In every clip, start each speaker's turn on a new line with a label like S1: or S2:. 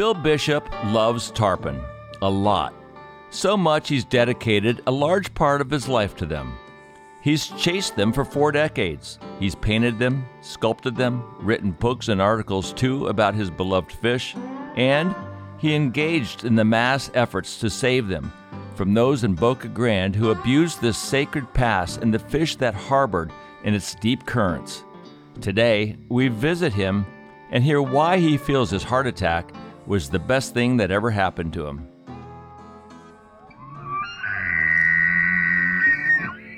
S1: Bill Bishop loves tarpon a lot. So much he's dedicated a large part of his life to them. He's chased them for four decades. He's painted them, sculpted them, written books and articles too about his beloved fish, and he engaged in the mass efforts to save them from those in Boca Grande who abused this sacred pass and the fish that harbored in its deep currents. Today, we visit him and hear why he feels his heart attack was the best thing that ever happened to him.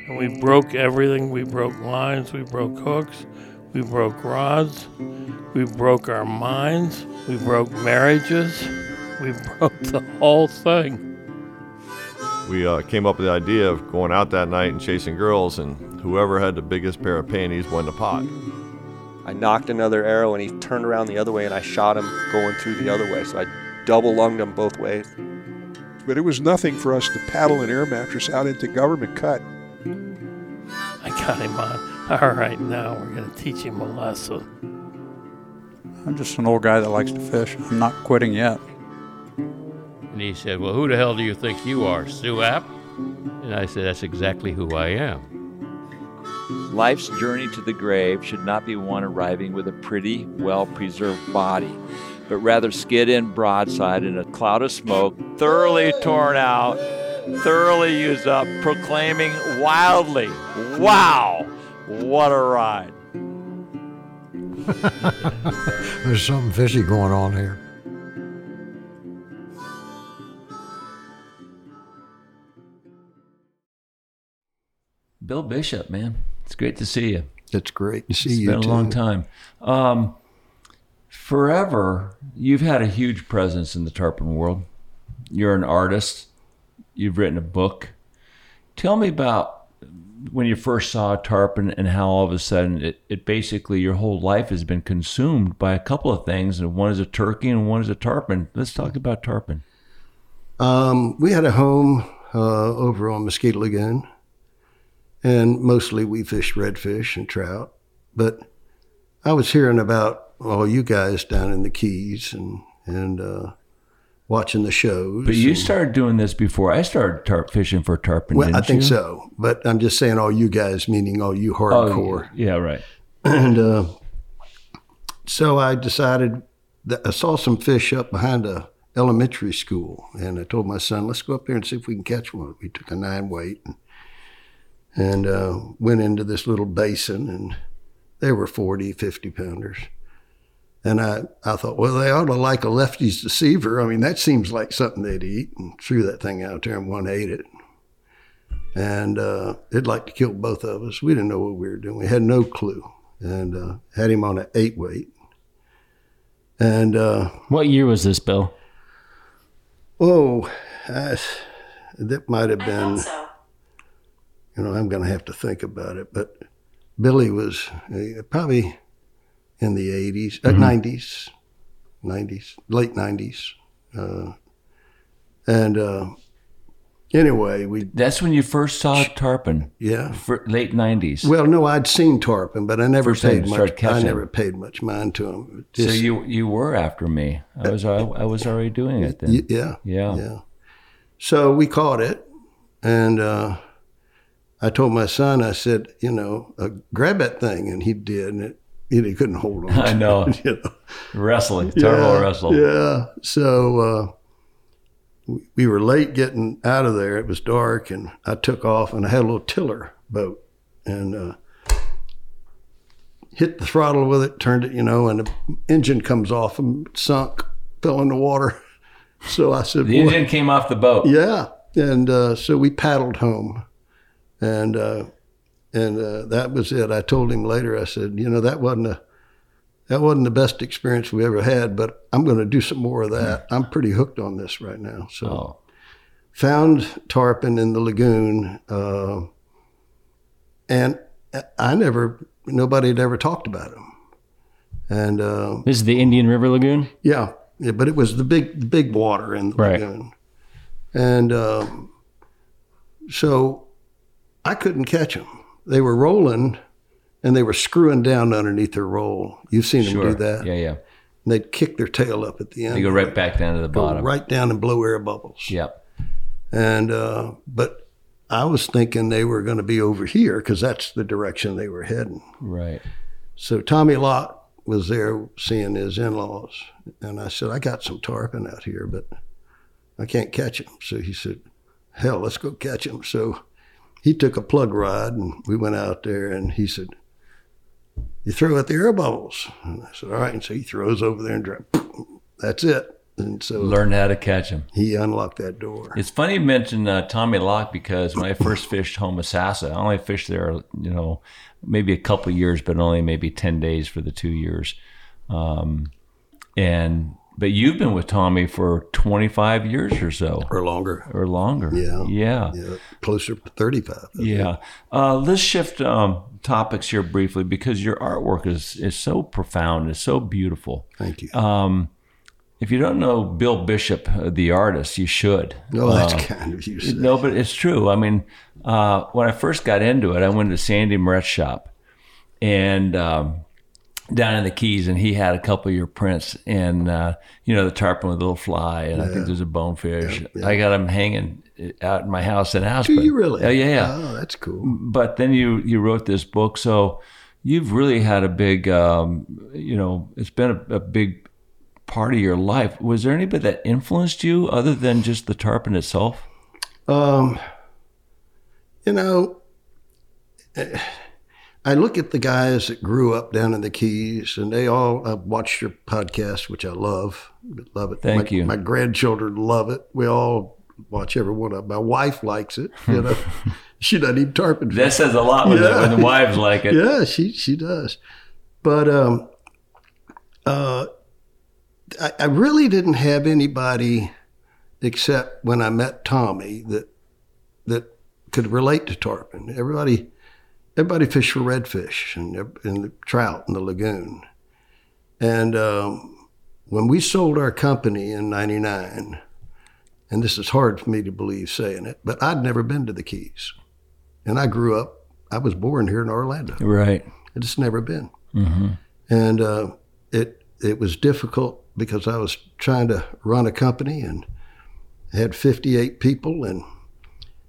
S2: And we broke everything. We broke lines, we broke hooks, we broke rods, we broke our minds, we broke marriages, we broke the whole thing.
S3: We uh, came up with the idea of going out that night and chasing girls, and whoever had the biggest pair of panties won the pot.
S4: I nocked another arrow and he turned around the other way and I shot him going through the other way. So I double lunged him both ways.
S5: But it was nothing for us to paddle an air mattress out into government cut.
S2: I got him on. All right, now we're going to teach him a lesson.
S6: I'm just an old guy that likes to fish. I'm not quitting yet.
S7: And he said, Well, who the hell do you think you are, Stu Apte? And I said, That's exactly who I am.
S1: Life's journey to the grave should not be one arriving with a pretty, well preserved body, but rather skid in broadside in a cloud of smoke, thoroughly torn out, thoroughly used up, proclaiming wildly, Wow, what a ride!
S8: There's something fishy going on here.
S1: Bill Bishop, man, it's great to see you.
S8: It's great to see
S1: It's
S8: you.
S1: It's been a
S8: too.
S1: long time. Um, forever, you've had a huge presence in the tarpon world. You're an artist. You've written a book. Tell me about when you first saw a tarpon and how all of a sudden it, it basically your whole life has been consumed by a couple of things, and one is a turkey and one is a tarpon. Let's talk about tarpon.
S8: Um, we had a home uh, over on Mosquito Lagoon, and mostly we fished redfish and trout. But I was hearing about all you guys down in the Keys and and uh, watching the shows.
S1: But you
S8: and-
S1: started doing this before I started tarp fishing for tarpon.
S8: Well, I think
S1: you?
S8: so. But I'm just saying all you guys, meaning all you
S1: Oh,
S8: hardcore.
S1: yeah, right.
S8: And uh, so I decided that I saw some fish up behind a elementary school, and I told my son, "Let's go up there and see if we can catch one." We took a nine weight and, and uh, went into this little basin, and they were 40, 50 pounders. And I, I thought, well, they ought to like a lefty's deceiver. I mean, that seems like something they'd eat. And threw that thing out there, and one ate it. And uh, it'd like to kill both of us. We didn't know what we were doing. We had no clue. And uh, had him on an eight weight. And uh,
S9: What year was this, Bill?
S8: oh, I, that might have been, you know, I'm going to have to think about it. But Billy was uh, probably in the 80s, uh, 90s, 90s, late 90s. Uh, and uh, anyway, we,
S1: That's when you first saw tarpon.
S8: yeah.
S1: For late nineties.
S8: Well, no, I'd seen tarpon, but I never
S1: First
S8: paid much. I never paid much mind to them.
S1: so you you were after me. I was I, I was already doing it then.
S8: yeah,
S1: yeah.
S8: yeah. So we caught it, and uh, I told my son, I said, you know, uh, grab that thing, and he did, and it, he couldn't hold on.
S1: I know.
S8: it, you know.
S1: Wrestling, turtle
S8: yeah,
S1: wrestle.
S8: Yeah. So uh, we, we were late getting out of there. It was dark, and I took off, and I had a little tiller boat, and uh, hit the throttle with it, turned it, you know, and the engine comes off and sunk, fell in the water. So I said,
S1: The engine came off the boat.
S8: Yeah, and uh, so we paddled home, and uh, and uh, that was it. I told him later. I said, you know, that wasn't a that wasn't the best experience we ever had, but I'm going to do some more of that. I'm pretty hooked on this right now. So
S1: Oh,
S8: found tarpon in the lagoon, uh, and I never nobody had ever talked about him, and. Uh,
S9: This is the Indian River Lagoon.
S8: yeah, yeah, but it was the big, the big water in the
S9: Right.
S8: lagoon, and um, so I couldn't catch them. They were rolling, and they were screwing down underneath their roll. You've seen them do that,
S1: Yeah, yeah.
S8: and they'd kick their tail up at the end.
S1: They go right back down to the bottom.
S8: right down and blow air bubbles.
S1: Yep.
S8: And uh, but I was thinking they were going to be over here because that's the direction they were heading.
S1: Right.
S8: So Tommy Locke was there seeing his in-laws, and I said, "I got some tarpon out here, but I can't catch them." So he said, "Hell, let's go catch them." So he took a plug rod, and we went out there, and he said, "You throw out the air bubbles." And I said, "All right." And so he throws over there and dra- that's it. And so
S1: Learn how to catch them.
S8: he unlocked that door.
S1: It's funny you mention uh, Tommy Locke because when I first fished Homosassa, I only fished there, you know, maybe a couple years, but only maybe ten days for the two years. Um, and but you've been with Tommy for twenty five years or so,
S8: or longer.
S1: or longer.
S8: Yeah.
S1: yeah,
S8: Yeah, closer to 35.
S1: yeah. Uh, let's shift um, topics here briefly because your artwork is is so profound, it's so beautiful.
S8: Thank you.
S1: Um, if you don't know Bill Bishop, uh, the artist, you should.
S8: no, that's
S1: Uh,
S8: kind of you. say.
S1: No, but it's true. I mean, uh, when I first got into it, I went to Sandy Moret's shop and um, down in the Keys, and he had a couple of your prints, and uh, you know the tarpon with a little fly, and I think there's a bonefish. I got them hanging out in my house in Aspen.
S8: Do you really?
S1: Oh yeah, yeah.
S8: Oh, that's cool.
S1: But then you you wrote this book, so you've really had a big, um, you know, it's been a, a big part of your life. Was there anybody that influenced you other than just the tarpon itself?
S8: Um, you know, eh, I look at the guys that grew up down in the Keys, and they all I've watched your podcast, which I love, love it.
S1: Thank
S8: my,
S1: you.
S8: My grandchildren love it. We all watch every one of them. My wife likes it. You know, she doesn't eat tarpon. fish.
S1: That says a lot when, the, when the wives like it.
S8: Yeah, she she does. But um, uh, I, I really didn't have anybody except when I met Tommy that that could relate to tarpon. Everybody everybody fished for redfish and and the trout in the lagoon. And um, when we sold our company in '99, and this is hard for me to believe saying it, but I'd never been to the Keys, and I grew up. I was born here in Orlando.
S1: Right.
S8: It's just never been. And uh, it it was difficult because I was trying to run a company and had 58 people, and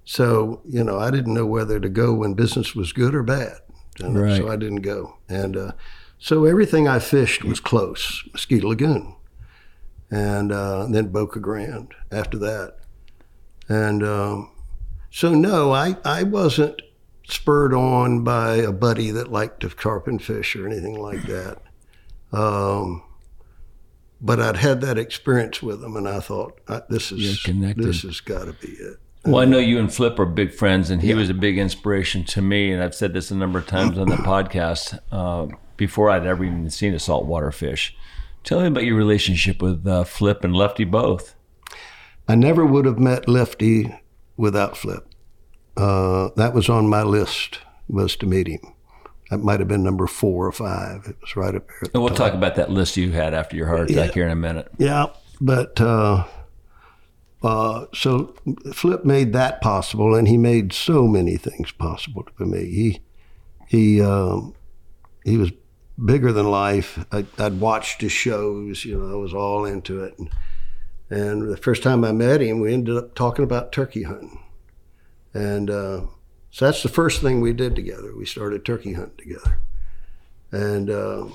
S8: so you know I didn't know whether to go when business was good or bad, and
S1: Right.
S8: so I didn't go. And uh, so everything I fished was close, Mosquito Lagoon, and uh, then Boca Grande after that, and um, so no, I I wasn't spurred on by a buddy that liked to carp and fish or anything like that. Um, but I'd had that experience with him, and I thought this is this has got to be it.
S1: Well, I know you and Flip are big friends, and he was a big inspiration to me. And I've said this a number of times on the podcast uh, before I'd ever even seen a saltwater fish. Tell me about your relationship with uh, Flip and Lefty both.
S8: I never would have met Lefty without Flip. Uh, that was on my list was to meet him. That might have been number four or five. It was right up there.
S1: And we'll
S8: top.
S1: talk about that list you had after your heart attack here in a minute.
S8: Yeah, but uh, so Flip made that possible, and he made so many things possible for me. He he um, he was bigger than life. I, I'd watched his shows, you know, I was all into it, and, and the first time I met him, we ended up talking about turkey hunting, and uh, so that's the first thing we did together. We started turkey hunting together, and. Uh,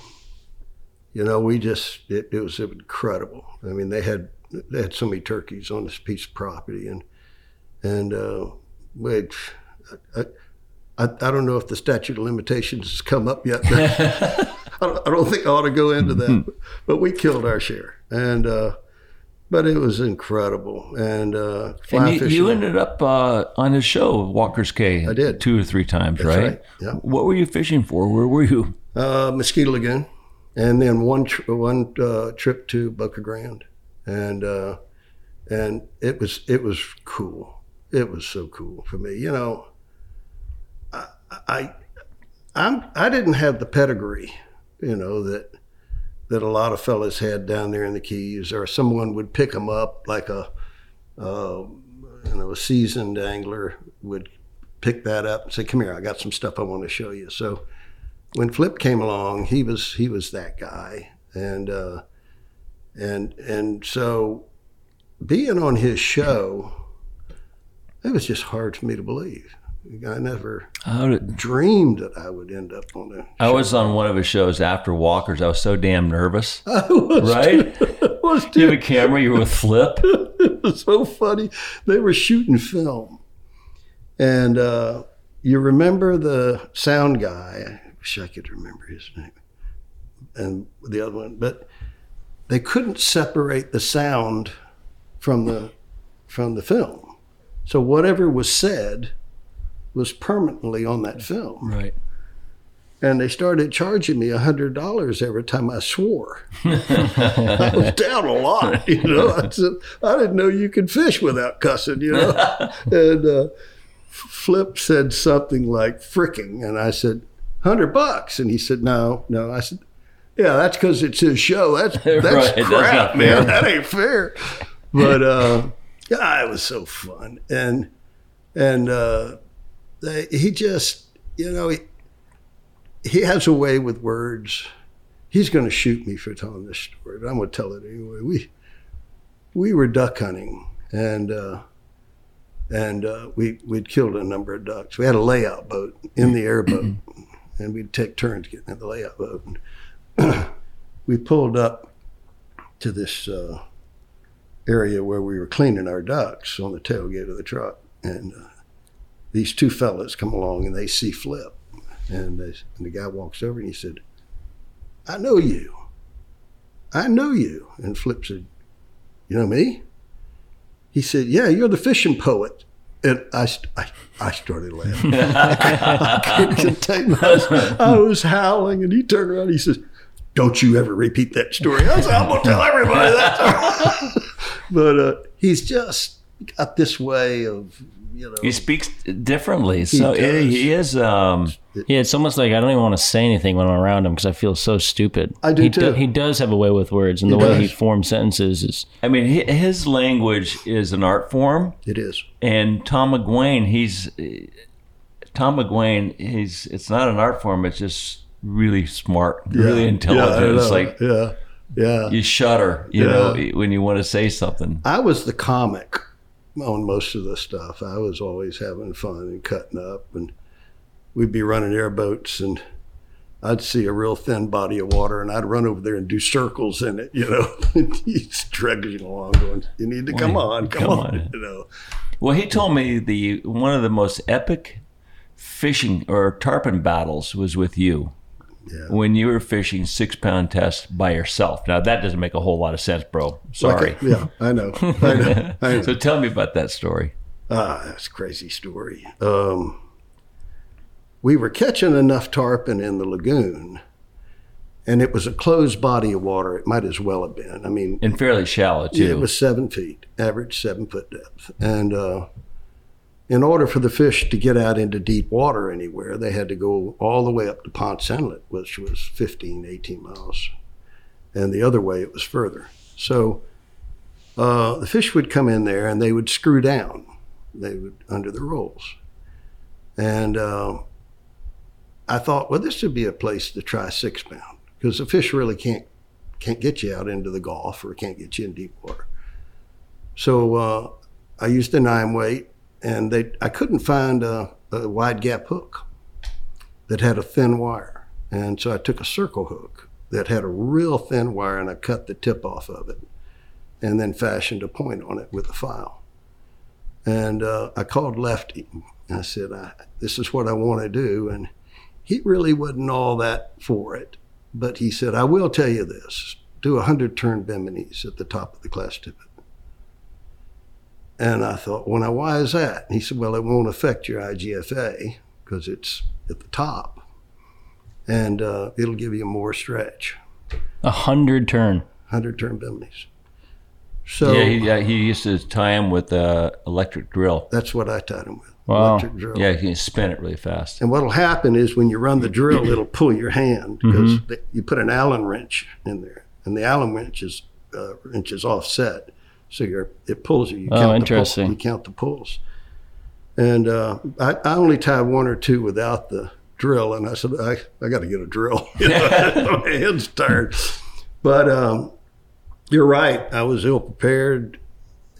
S8: you know, we just it, it was incredible. I mean, they had they had so many turkeys on this piece of property, and and uh, which I, I, I don't know if the statute of limitations has come up yet. But I, don't, I don't think I ought to go into that. But we killed our share, and uh, but it was incredible. And uh,
S1: And you, you ended up uh, on his show, Walker's Cay.
S8: I did.
S1: two or three times,
S8: That's
S1: right?
S8: right, yeah.
S1: What were you fishing for? Where were you?
S8: uh, Mosquito Lagoon, and then one tr- one uh, trip to Boca Grande, and uh, and it was it was cool. It was so cool for me. You know, I I I'm, I didn't have the pedigree, you know that that a lot of fellas had down there in the Keys, or someone would pick them up like a uh, you know a seasoned angler would pick that up and say, "Come here, I got some stuff I want to show you." So when Flip came along, he was he was that guy, and uh, and and so being on his show, it was just hard for me to believe. I never
S1: did,
S8: dreamed that I would end up on a.
S1: I was on one of his shows after Walker's. I was so damn nervous.
S8: I was
S1: Right?
S8: I was
S1: Do you have a camera? You were with Flip.
S8: it was so funny. They were shooting film, and uh, you remember the sound guy? I wish I could remember his name, and the other one, but they couldn't separate the sound from the from the film. So whatever was said was permanently on that film,
S1: Right.
S8: and they started charging me a hundred dollars every time I swore. I was down a lot, you know. I said, I didn't know you could fish without cussing, you know. and uh, Flip said something like fricking, and I said, hundred bucks, and he said, no, no. I said, yeah, that's because it's his show. That's that's
S1: Right,
S8: crap,
S1: not
S8: man. That ain't fair. But uh, yeah, it was so fun, and and uh, they, he just, you know, he, he has a way with words he's going to shoot me for telling this story, but I'm going to tell it anyway. We we were duck hunting, and uh, and uh, we we'd killed a number of ducks. We had a layout boat in the airboat, and we'd take turns getting in the layout boat. And we pulled up to this uh, area where we were cleaning our ducks on the tailgate of the truck, and uh, these two fellas come along and they see Flip, and, they, and the guy walks over and he said. I know you. I know you. And Flip said, You know me? He said, Yeah, you're the fishing poet. And I, I, I started laughing. I couldn't contain myself. I was howling, and he turned around and he says, Don't you ever repeat that story. I said, I'm going to tell everybody that. but uh, he's just got this way of, you know.
S1: He speaks differently. So
S8: does.
S1: he, he is. Um,
S9: Yeah, it's almost like I don't even want to say anything when I'm around him because I feel so stupid.
S8: I do
S9: he
S8: too.
S9: he does have a way with words, and the
S8: He
S9: way he forms sentences is.
S1: I mean, his language is an art form.
S8: it is.
S1: And Tom McGuane, he's Tom McGuane. He's it's not an art form. It's just really smart, really intelligent.
S8: Yeah,
S1: it's like
S8: yeah, yeah.
S1: you shudder, you
S8: Yeah.
S1: know, when you want to say something.
S8: I was the comic on most of the stuff. I was always having fun and cutting up, and we'd be running airboats, and I'd see a real thin body of water, and I'd run over there and do circles in it. You know, he's dragging along, going, "You need to come on, come,
S1: come
S8: on.
S1: on.
S8: You know,
S1: Well, he told me the one of the most epic fishing or tarpon battles was with you.
S8: Yeah.
S1: When you were fishing six pound test by yourself. Now that doesn't make a whole lot of sense, bro. Sorry.
S8: Like, yeah, I know, I know, I know.
S1: so tell me about that story.
S8: Ah, that's a crazy story. Um, we were catching enough tarpon in the lagoon, and it was a closed body of water. It might as well have been. I mean,
S1: And fairly shallow too.
S8: Yeah, it was seven feet, average seven foot depth. And uh, in order for the fish to get out into deep water anywhere, they had to go all the way up to Ponce Inlet, which was 15, 18 miles. And the other way, it was further. So uh, the fish would come in there and they would screw down. They would under the rolls. And uh, I thought, well, this would be a place to try six pound because the fish really can't can't get you out into the Gulf or can't get you in deep water. So uh, I used a nine weight, and they I couldn't find a, a wide gap hook that had a thin wire, and so I took a circle hook that had a real thin wire, and I cut the tip off of it, and then fashioned a point on it with a file. And uh, I called Lefty. And I said, I, "This is what I want to do," and he really wasn't all that for it. But he said, I will tell you this do a 100 turn Bimini's at the top of the class tippet. And I thought, well, now, why is that? And he said, well, it won't affect your IGFA because it's at the top. And uh, it'll give you more stretch.
S9: A hundred turn.
S8: 100 turn Bimini's. So
S1: yeah, he, yeah, he used to tie him with a electric drill.
S8: that's what I tied him with.
S9: Wow.
S8: Electric drill.
S1: Yeah, he can spin it really fast.
S8: And what'll happen is when you run the drill, it'll pull your hand because you put an Allen wrench in there, and the Allen wrench is uh, wrench is offset, so you're, it pulls you. you
S9: Oh,
S8: count
S9: interesting.
S8: The pull, you count the pulls. And uh, I, I only tied one or two without the drill, and I said I, I got to get a drill. You know, my hand's tired. But um, you're right. I was ill prepared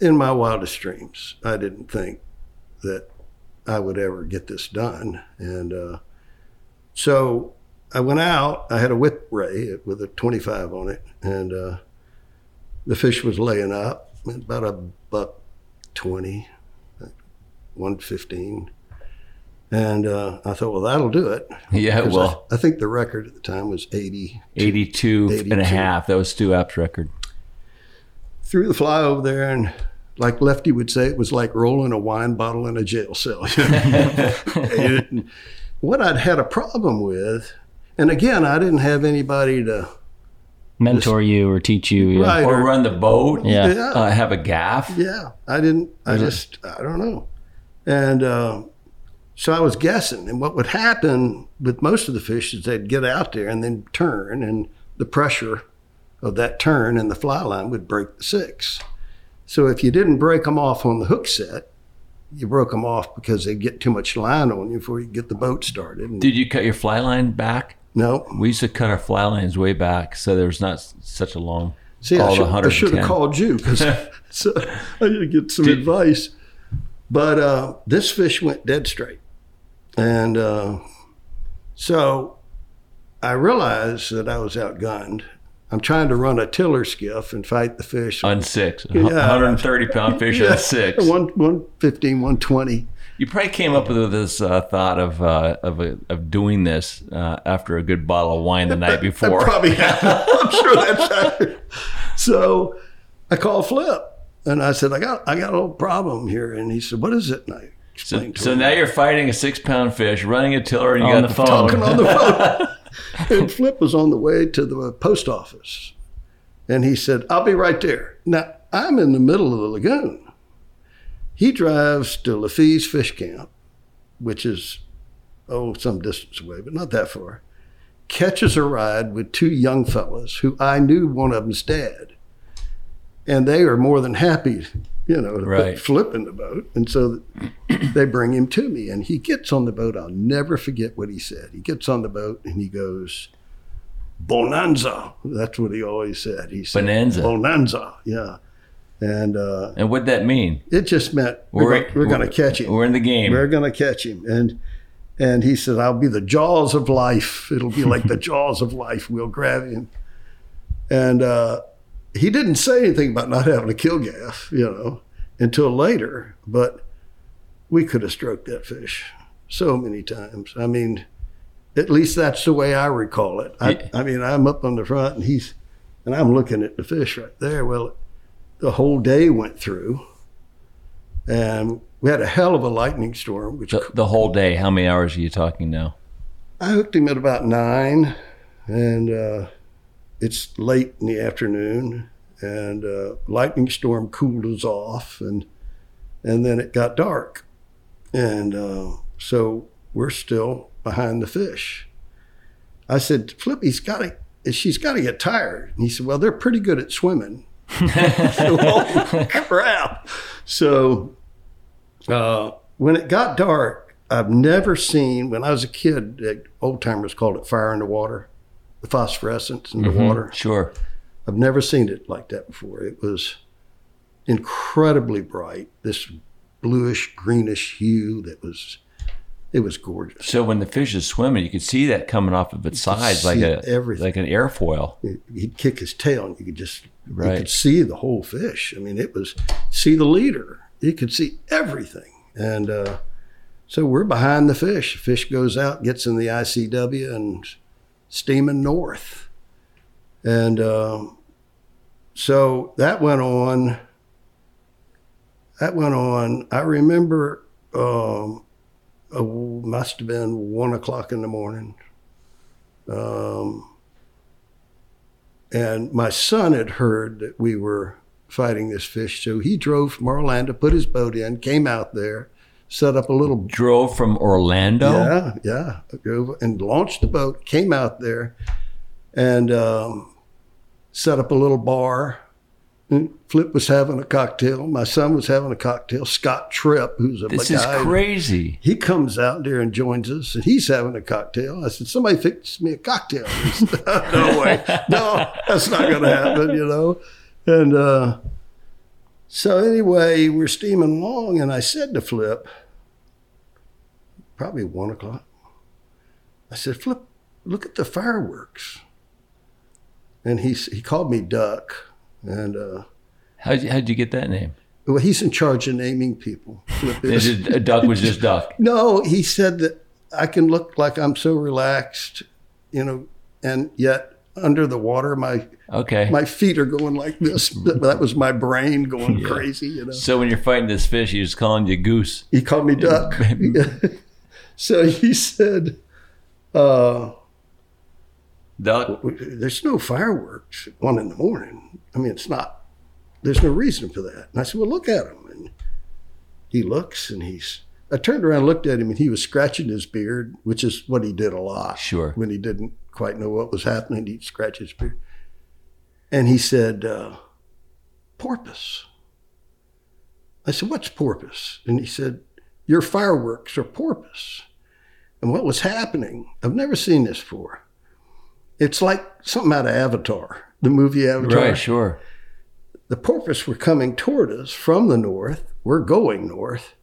S8: in my wildest dreams. I didn't think that I would ever get this done. And uh, so I went out. I had a whip ray with a 25 on it, and uh, the fish was laying up about a buck 20, 115. And uh, I thought, well, that'll do it.
S1: Yeah, well,
S8: I, I think the record at the time was 80.
S1: 82 and a half. That was Stu Apte's record.
S8: threw the fly over there and like Lefty would say, it was like rolling a wine bottle in a jail cell. What I'd had a problem with, and again, I didn't have anybody to
S9: Mentor you or teach you. Yeah.
S8: Right.
S1: Or run the boat.
S9: Yeah.
S8: Yeah.
S1: Uh, have a gaff.
S8: Yeah, I didn't. I just, I don't know. And uh, so I was guessing. And what would happen with most of the fish is they'd get out there and then turn, and the pressure of that turn and the fly line would break the six. So if you didn't break them off on the hook set, you broke them off because they'd get too much line on you before you get the boat started. And
S1: Did you cut your fly line back?
S8: No,
S1: We used to cut our fly lines way back, so there's not such a long.
S8: See, I should, I should have called you because so I to get some advice. But uh, this fish went dead straight, and uh, so I realized that I was outgunned. I'm trying to run a tiller skiff and fight the fish.
S1: on six.
S8: Yeah.
S1: 130 pound fish on six.
S8: One, 115, 120.
S1: You probably came up with this uh, thought of uh, of, uh, of doing this uh, after a good bottle of wine the night before.
S8: I probably happened. I'm sure that's happened. So I called Flip and I said, I got I got a little problem here. And he said, What is it? And I
S1: So,
S8: explained to
S1: so
S8: him.
S1: now you're fighting a six pound fish, running a tiller, and you
S9: On
S1: got
S9: the
S1: the,
S9: phone.
S8: talking on the phone. and Flip was on the way to the post office. And he said, I'll be right there. Now, I'm in the middle of the lagoon. He drives to Lafay's Fish Camp, which is, oh, some distance away, but not that far. Catches a ride with two young fellas who I knew one of them's dad. And they are more than happy, you know, to
S1: Right.
S8: Flip in the boat. And so they bring him to me and he gets on the boat. I'll never forget what he said. He gets on the boat and he goes, Bonanza. That's what he always said. He said,
S1: Bonanza.
S8: Bonanza. Yeah. And uh,
S1: And what'd that mean?
S8: it just meant we're,
S1: We're-
S8: gonna- we're going to catch him.
S1: We're in the game.
S8: We're going to catch him. And and he said, I'll be the jaws of life. It'll be like the jaws of life. We'll grab him. And uh, he didn't say anything about not having a kill gaff, you know, until later. But we could have stroked that fish so many times. I mean, at least that's the way I recall it. I, I mean, I'm up on the front and he's, and I'm looking at the fish right there. Well, the whole day went through and we had a hell of a lightning storm, which
S1: the, the whole day. How many hours are you talking now?
S8: I hooked him at about nine, and uh, it's late in the afternoon, and uh, lightning storm cooled us off, and and then it got dark, and uh, so we're still behind the fish. I said, Flippy's got to, she's got to get tired. And he said, Well, they're pretty good at swimming. oh, crap. So uh, when it got dark, I've never seen, when I was a kid, old timers called it fire in the water, the phosphorescence in the water.
S1: Sure.
S8: I've never seen it like that before. It was incredibly bright, this bluish greenish hue that was, it was gorgeous.
S1: So when the fish is swimming, you could see that coming off of its sides like a
S8: everything.
S1: like an airfoil.
S8: He'd kick his tail and you could just, you could see the whole fish. I mean, it was, see the leader. You could see everything. And uh, so we're behind the fish. Fish goes out, gets in the ICW and steaming north. And um, so that went on. That went on. I remember um, oh, must have been one o'clock in the morning. Um, and my son had heard that we were fighting this fish, so he drove from Orlando, put his boat in, came out there, set up a little
S1: Drove from Orlando.
S8: yeah, yeah. Drove and launched the boat, came out there, and um, set up a little bar. And Flip was having a cocktail. My son was having a cocktail. Scott Tripp, who's a
S1: This is
S8: guy,
S1: crazy.
S8: he comes out there and joins us, and he's having a cocktail. I said, "Somebody fix me a cocktail." Said, no way, no, that's not going to happen, you know. and uh, so anyway, we're steaming along, and I said to Flip, probably one o'clock. I said, Flip, look at the fireworks. And he he called me Duck, and uh,
S1: How'd you, how'd you get that name?
S8: well, he's in charge of naming people.
S1: It, Duck was just Duck.
S8: No, he said that I can look like I'm so relaxed, you know, and yet under the water, my
S1: Okay.
S8: my feet are going like this. That was my brain going
S1: Yeah.
S8: crazy, you know.
S1: so when you're fighting this fish, he was calling you Goose.
S8: He called me Duck. so he said, uh,
S1: Duck.
S8: "There's no fireworks at one in the morning. I mean, it's not. There's no reason for that." And I said, "Well, look at him." And he looks, and he's. I turned around, and looked at him, and he was scratching his beard, which is what he did a lot.
S1: Sure.
S8: When he didn't quite know what was happening, he'd scratch his beard. And he said, uh, "Porpoise." I said, "What's porpoise?" And he said, "Your fireworks are porpoise." And what was happening? I've never seen this before. It's like something out of Avatar, the movie Avatar.
S1: Right, sure.
S8: The porpoise were coming toward us from the north. We're going north.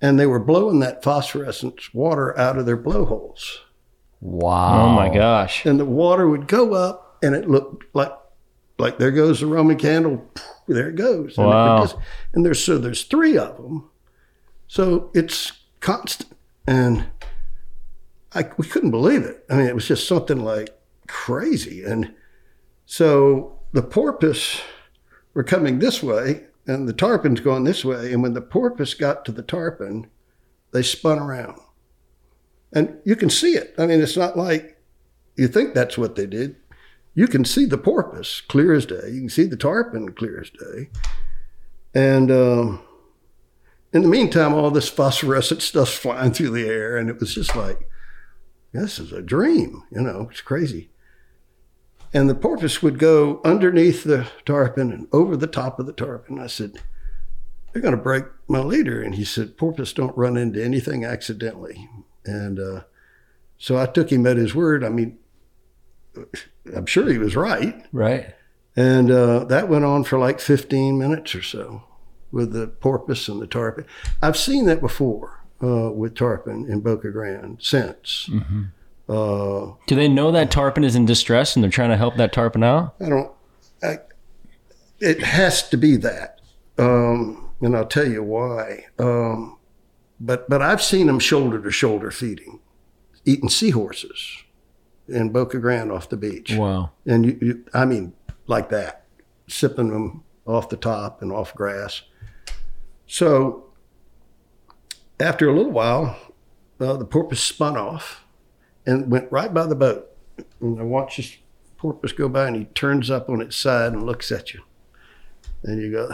S8: And they were blowing that phosphorescent water out of their blowholes.
S1: Wow.
S9: Oh my gosh.
S8: And the water would go up and it looked like like there goes the Roman candle. There it goes. And, it
S9: Wow.
S8: would just- and there's so there's three of them. So it's constant. And I, we couldn't believe it. I mean, it was just something like crazy. And so the porpoise were coming this way, and the tarpon's going this way. And when the porpoise got to the tarpon, they spun around. And you can see it. I mean, it's not like you think that's what they did. You can see the porpoise clear as day. You can see the tarpon clear as day. And um, in the meantime, all this phosphorescent stuff's flying through the air, and it was just like, this is a dream. You know, it's crazy. And the porpoise would go underneath the tarpon and over the top of the tarpon. I said, they're going to break my leader. And he said, porpoise don't run into anything accidentally. And uh, so I took him at his word. I mean, I'm sure he was right.
S1: Right.
S8: And uh, that went on for like 15 minutes or so with the porpoise and the tarpon. I've seen that before uh, with tarpon in Boca Grande since. Uh,
S9: Do they know that tarpon is in distress and they're trying to help that tarpon out?
S8: I don't. I, it has to be that, um, and I'll tell you why. Um, but but I've seen them shoulder to shoulder feeding, eating seahorses in Boca Grande off the beach,
S9: Wow.
S8: and you, you, I mean like that, sipping them off the top and off grass. So after a little while, uh, the porpoise spun off and went right by the boat. And I watched this porpoise go by and he turns up on its side and looks at you. And you go,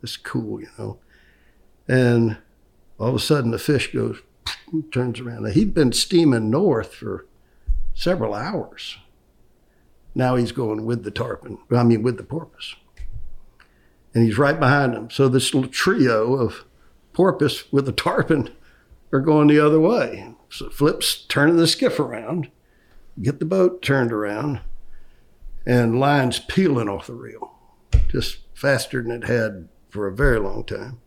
S8: this is cool, you know. And all of a sudden the fish goes, turns around. Now, he'd been steaming north for several hours. Now he's going with the tarpon, I mean, with the porpoise. And he's right behind him. So this little trio of porpoise with the tarpon are going the other way. So Flip's turning the skiff around, get the boat turned around, and lines peeling off the reel, just faster than it had for a very long time.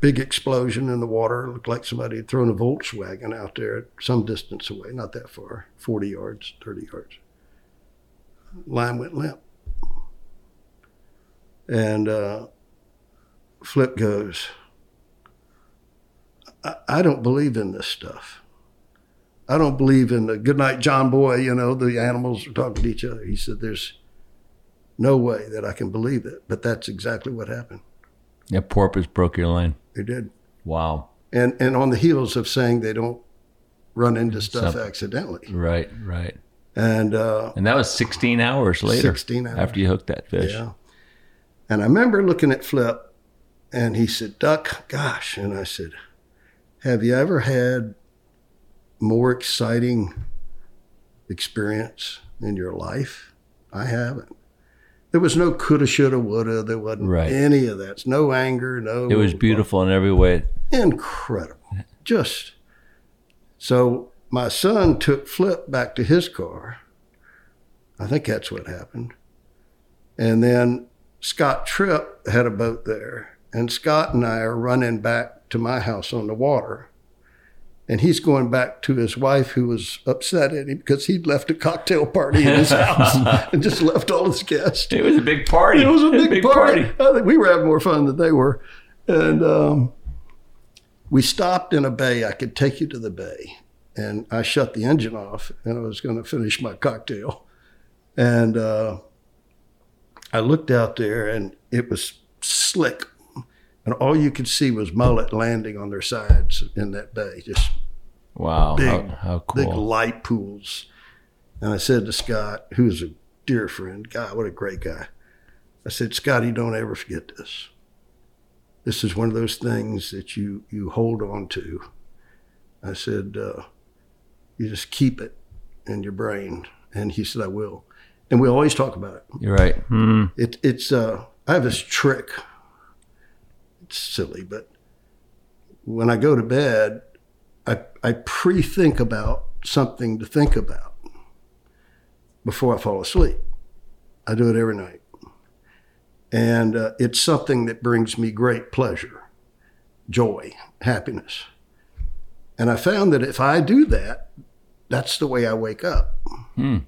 S8: Big explosion in the water. Looked like somebody had thrown a Volkswagen out there some distance away, not that far, 40 yards, 30 yards. Line went limp. And uh, Flip goes, I, I don't believe in this stuff. I don't believe in the good night, John Boy, you know, the animals are talking to each other. He said, There's no way that I can believe it. But that's exactly what happened.
S1: That porpoise broke your line.
S8: They did.
S1: Wow.
S8: And and on the heels of saying they don't run into stuff accidentally.
S1: Right, right.
S8: And uh,
S1: And that was 16 hours later.
S8: 16 hours.
S1: After you hooked that fish.
S8: Yeah. And I remember looking at Flip and he said, Duck, gosh. And I said, Have you ever had more exciting experience in your life? I haven't. There was no coulda, shoulda, woulda. There wasn't
S1: Right.
S8: any of that. No anger, no.
S1: It was beautiful in every way.
S8: Incredible. Just so my son took Flip back to his car. I think that's what happened. And then Scott Tripp had a boat there, and Scott and I are running back to my house on the water. And he's going back to his wife, who was upset at him because he'd left a cocktail party in his house and just left all his guests.
S1: It was a big party.
S8: It was a big, party. I think we were having more fun than they were. And um, we stopped in a bay. I could take you to the bay. And I shut the engine off and I was going to finish my cocktail. And uh, I looked out there and it was slick. And all you could see was mullet landing on their sides in that bay, just
S1: Wow.
S8: big,
S1: how, how
S8: big light pools. And I said to Scott, who's a dear friend, God, what a great guy. I said, Scotty, don't ever forget this. This is one of those things that you you hold on to. I said, uh, you just keep it in your brain. And he said, I will. And we always talk about it.
S1: You're right. Hmm.
S8: It, it's uh, I have this trick. It's silly, but when I go to bed, I I pre-think about something to think about before I fall asleep. I do it every night, and uh, it's something that brings me great pleasure, joy, happiness. And I found that if I do that, that's the way I wake up.
S1: Hmm.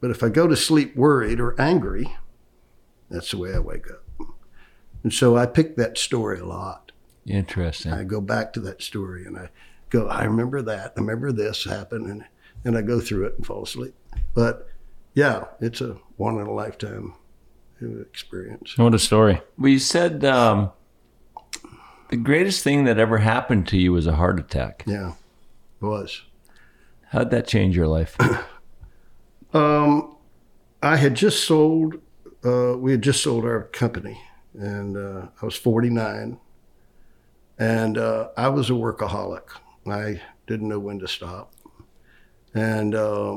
S8: But if I go to sleep worried or angry, that's the way I wake up. And so I pick that story a lot.
S1: Interesting.
S8: I go back to that story and I go, I remember that. I remember this happened. And, and I go through it and fall asleep. But yeah, it's a one in a lifetime experience.
S9: What a story.
S1: Well, you said um, the greatest thing that ever happened to you was a heart attack.
S8: Yeah, it was.
S1: How'd that change your life?
S8: Um, I had just sold, uh, we had just sold our company, and uh, I was 49, and uh, I was a workaholic. I didn't know when to stop. And uh,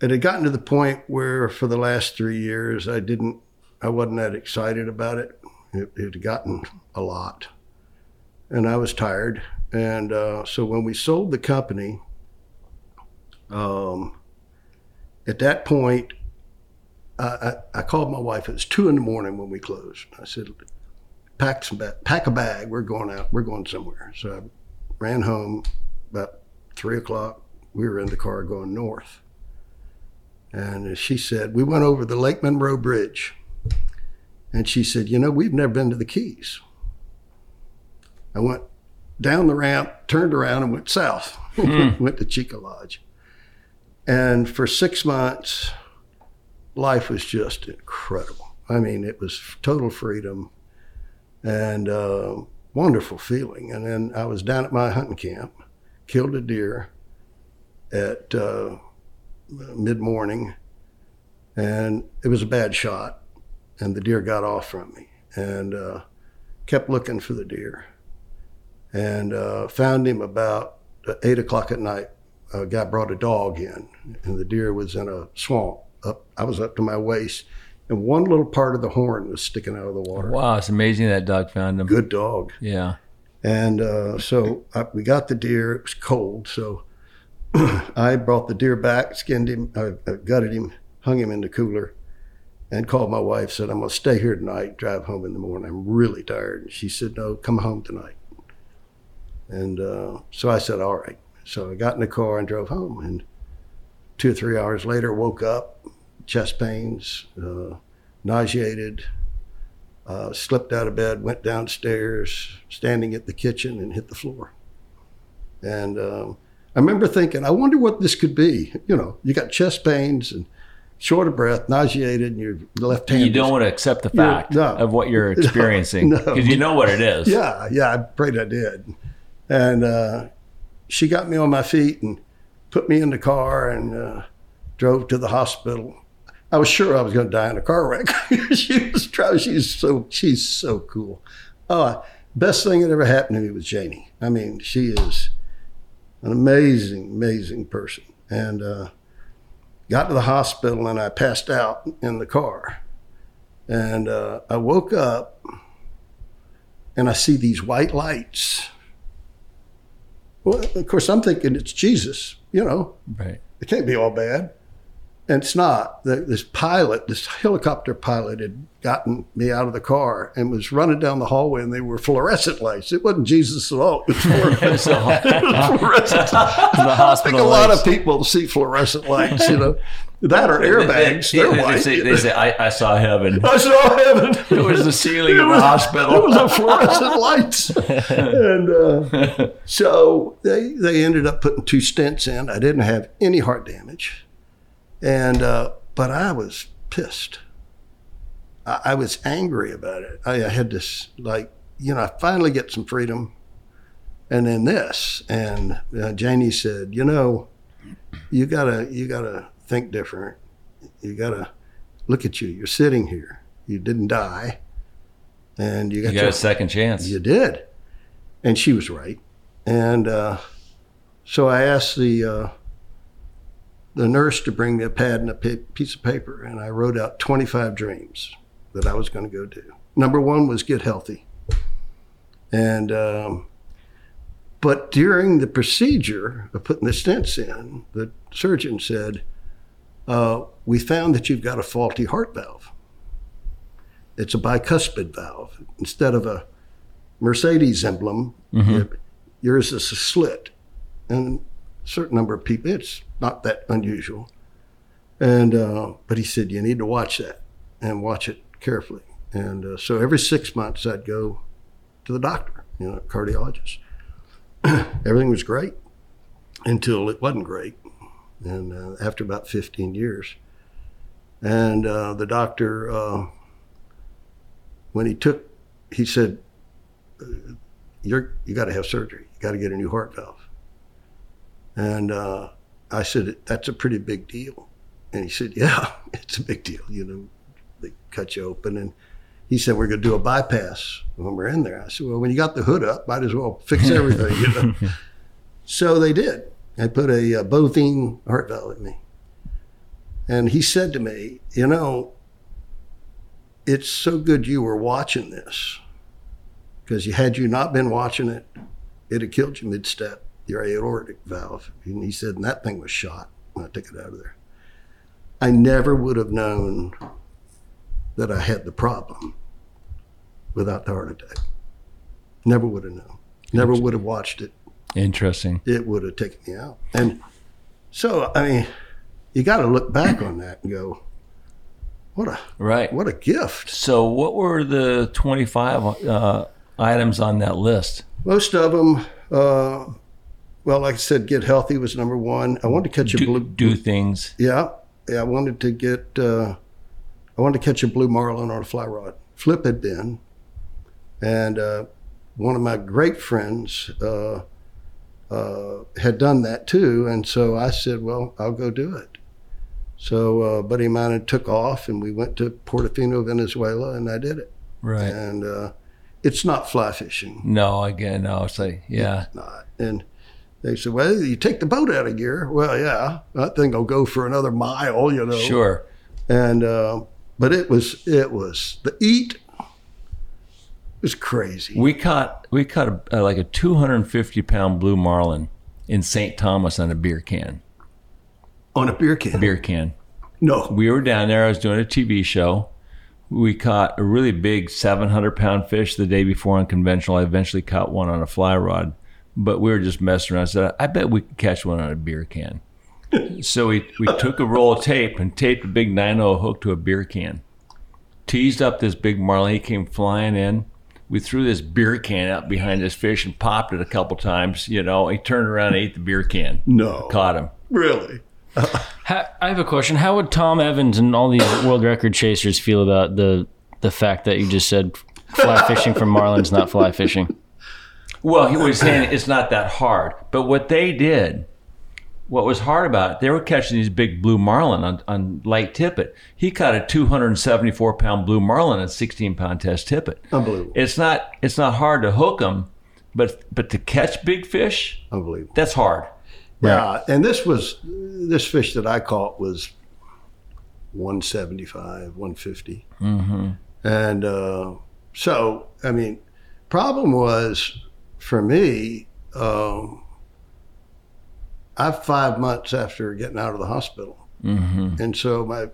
S8: it had gotten to the point where for the last three years, I didn't, I wasn't that excited about it. It, it had gotten a lot. And I was tired. And uh, so when we sold the company, um, at that point, I, I, called my wife. It was two in the morning when we closed. I said, "Pack some ba- pack a bag. We're going out. We're going somewhere." So I ran home about three o'clock. We were in the car going north, and she said, "We went over the Lake Monroe Bridge." And she said, "You know, we've never been to the Keys." I went down the ramp, turned around, and went south. Hmm. went to Cheeca Lodge. And for six months, life was just incredible. I mean, it was total freedom and uh, wonderful feeling. And then I was down at my hunting camp, killed a deer at uh, mid morning, and it was a bad shot. And the deer got off from me and uh, kept looking for the deer and uh, found him about eight o'clock at night a guy brought a dog in, and the deer was in a swamp. Up, I was up to my waist, and one little part of the horn was sticking out of the water.
S1: wow, it's amazing that dog found him.
S8: Good dog.
S1: Yeah.
S8: And uh, so I, we got the deer. It was cold, so I brought the deer back, skinned him, I, I gutted him, hung him in the cooler, and called my wife. Said I'm gonna stay here tonight, drive home in the morning. I'm really tired. And she said, No, come home tonight. And uh, so I said, All right. So I got in the car and drove home. And two or three hours later, woke up, chest pains, uh, nauseated, uh, slipped out of bed, went downstairs, standing at the kitchen, and hit the floor. And um, I remember thinking, I wonder what this could be. You know, you got chest pains and short of breath, nauseated, and your left hand.
S1: You don't want to accept the fact
S8: no.
S1: of what you're experiencing
S8: No.
S1: because you know what it is.
S8: Yeah, yeah, I prayed I did. And uh, she got me on my feet and put me in the car and uh, drove to the hospital. I was sure I was going to die in a car wreck. she was. She's so she's so cool. Oh, best thing that ever happened to me was Janie. I mean, she is an amazing, amazing person. And uh, got to the hospital and I passed out in the car. And uh, I woke up and I see these white lights. Well, of course, I'm thinking it's Jesus, you know,
S1: Right.
S8: it can't be all bad. And it's not. The, this pilot, this helicopter pilot, had gotten me out of the car and was running down the hallway, and they were fluorescent lights. It wasn't Jesus at all. It was fluorescent. it was fluorescent. I think
S9: hospital
S8: a lot
S9: lights.
S8: of people see fluorescent lights, you know. That or airbags.
S1: They,
S8: They're
S1: they,
S8: white.
S1: say, they say, I, I saw heaven.
S8: I saw heaven.
S1: It was the ceiling of the hospital.
S8: It was a fluorescent lights. and uh, so they, they ended up putting two stents in. I didn't have any heart damage. And, uh, but I was pissed. I, I was angry about it. I, I had this, like, you know, I finally get some freedom. And then this. And uh, Janie said, you know, you gotta, you gotta think different. You gotta look at you. You're sitting here. You didn't die and you got,
S1: You got
S8: your-
S1: a second chance.
S8: You did, and she was right. And uh, so I asked the uh, the nurse to bring me a pad and a piece of paper, and I wrote out 25 dreams that I was going to go do. Number one was get healthy, and um, but during the procedure of putting the stents in, the surgeon said, uh, "We found that you've got a faulty heart valve." it's a bicuspid valve instead of a Mercedes emblem. it- yours is a slit, and certain number of people, it's not that unusual. And uh, but he said you need to watch that and watch it carefully. And uh, so every six months I'd go to the doctor, you know, cardiologist. Everything was great until it wasn't great, and uh, after about 15 years. And uh, the doctor, uh, when he took, he said, uh, "You're you got to have surgery. You got to get a new heart valve." And uh, I said, "That's a pretty big deal." And he said, "Yeah, it's a big deal. You know, they cut you open." And he said, "We're going to do a bypass when we're in there." I said, "Well, when you got the hood up, might as well fix everything." you know. So they did. They put a, uh bovine heart valve in me. And he said to me, You know, it's so good you were watching this because had you not been watching it, it'd have killed you mid step, your aortic valve. And he said, And that thing was shot when I took it out of there. I never would have known that I had the problem without the heart attack. Never would have known. Never would have watched it
S1: Interesting.
S8: it would have taken me out. And so, I mean, you got to look back on that and go, what a
S1: Right.
S8: what a gift.
S1: So, what were the 25 uh, items on that list?
S8: Most of them, uh, well, like I said, get healthy was number one. I wanted to catch a
S1: Do,
S8: blue.
S1: do things.
S8: Yeah, yeah. I wanted to get. Uh, I wanted to catch a blue marlin on a fly rod. Flip had been, and uh, one of my great friends uh, uh, had done that too, and so I said, "Well, I'll go do it." So, uh, buddy of mine took off, and we went to Portofino, Venezuela, and I did it.
S1: Right.
S8: And uh, it's not fly fishing
S1: No, again, no. It's like, yeah.
S8: not. And they said, well, you take the boat out of gear. Well, yeah, that thing will go for another mile, you know.
S1: Sure.
S8: And uh, but it was it was the eat was crazy.
S1: We caught we caught a, uh, like a 250 pound blue marlin in St. Thomas on a beer can.
S8: on a beer can.
S1: A Beer can.
S8: No,
S1: We were down there. I was doing a TV show. We caught a really big 700 pound fish the day before on conventional. I eventually caught one on a fly rod, but we were just messing around. I said, I bet we could catch one on a beer can. so we, we took a roll of tape and taped a big 9 hook to a beer can. Teased up this big marlin. He came flying in. We threw this beer can out behind this fish and popped it a couple times. You know, he turned around and ate the beer can.
S8: no,
S1: Caught him.
S8: really.
S9: Ha- I have a question. How would Tom Evans and all these world record chasers feel about the the fact that you just said fly fishing for marlins, not fly fishing?
S1: Well, he was saying it's not that hard. But what they did, what was hard about it, they were catching these big blue marlin on, on light tippet. He caught a 274 pound blue marlin on 16 pound test tippet.
S8: Unbelievable.
S1: It's not it's not hard to hook them, but but to catch big fish,
S8: Unbelievable.
S1: that's hard.
S8: Yeah, and this was this fish that I caught was 175, 150.
S1: Mm-hmm.
S8: And uh, so, I mean, problem was for me, um, I five months after getting out of the hospital, Mm-hmm. And so my,